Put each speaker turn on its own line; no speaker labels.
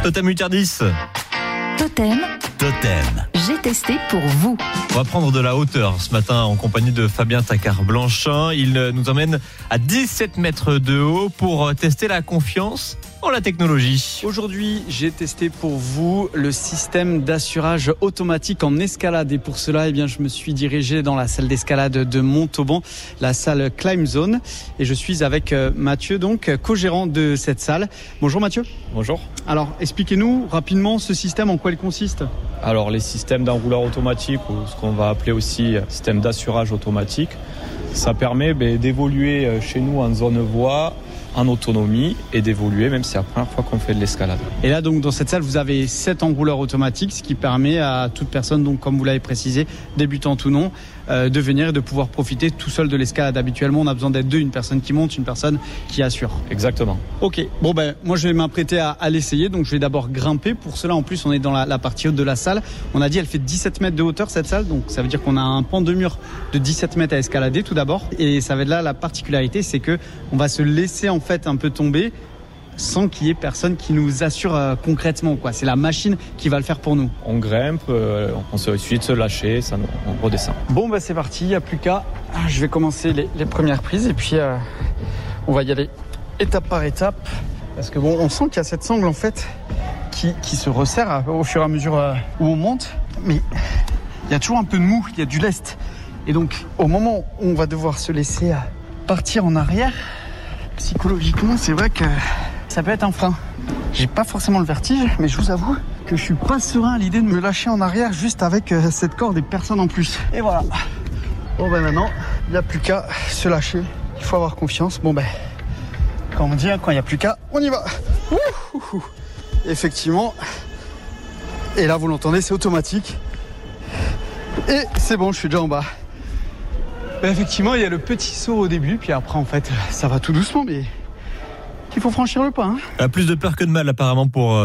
Totem Uterdis.
Totem,
Totem.
Testé pour vous.
On va prendre de la hauteur ce matin en compagnie de Fabien Tacard-Blanchin. Il nous emmène à 17 mètres de haut pour tester la confiance en la technologie.
Aujourd'hui, j'ai testé pour vous le système d'assurage automatique en escalade et pour cela, eh bien, je me suis dirigé dans la salle d'escalade de Montauban, la salle Climb Zone et je suis avec euh, Mathieu, donc co-gérant de cette salle. Bonjour Mathieu.
Bonjour.
Alors, expliquez-nous rapidement ce système, en quoi il consiste?
Alors les systèmes d'enrouleur automatique ou ce qu'on va appeler aussi euh, système d'assurage automatique, ça permet ben, d'évoluer euh, chez nous en zone voie, en autonomie et d'évoluer même si c'est la première fois qu'on fait de l'escalade.
Et là, donc, dans cette salle, vous avez sept enrouleurs automatiques, ce qui permet à toute personne, donc, comme vous l'avez précisé, débutante ou non, euh, de venir et de pouvoir profiter tout seul de l'escalade. Habituellement, on a besoin d'être deux, une personne qui monte, une personne qui assure.
Exactement.
Ok, bon ben moi je vais m'apprêter à, à l'essayer, donc je vais d'abord grimper. Pour cela, en plus, on est dans la, la partie haute de la salle. On a dit elle fait 17 mètres de hauteur cette salle, donc ça veut dire qu'on a un pan de mur de 17 mètres à escalader tout d'abord. Et ça va être là la particularité, c'est que on va se laisser en fait un peu tomber sans qu'il y ait personne qui nous assure euh, concrètement quoi. C'est la machine qui va le faire pour nous.
On grimpe, euh, on se suit de se lâcher, ça, nous- on redescend.
Bon bah c'est parti, il n'y a plus qu'à. Ah, Je vais commencer les, les premières prises et puis euh, on va y aller étape par étape. Parce que bon, on sent qu'il y a cette sangle en fait qui, qui se resserre au fur et à mesure euh, où on monte. Mais il y a toujours un peu de mou, il y a du lest. Et donc au moment où on va devoir se laisser partir en arrière, psychologiquement c'est vrai que ça peut être un frein. J'ai pas forcément le vertige, mais je vous avoue que je suis pas serein à l'idée de me lâcher en arrière juste avec euh, cette corde et personne en plus. Et voilà. Bon ben maintenant, il n'y a plus qu'à se lâcher. Il faut avoir confiance. Bon ben, comme on dit, hein, quand il n'y a plus qu'à, on y va. Effectivement. Et là, vous l'entendez, c'est automatique. Et c'est bon, je suis déjà en bas. Ben, effectivement, il y a le petit saut au début, puis après, en fait, ça va tout doucement, mais il faut franchir le pas. hein.
Euh, Plus de peur que de mal apparemment pour euh,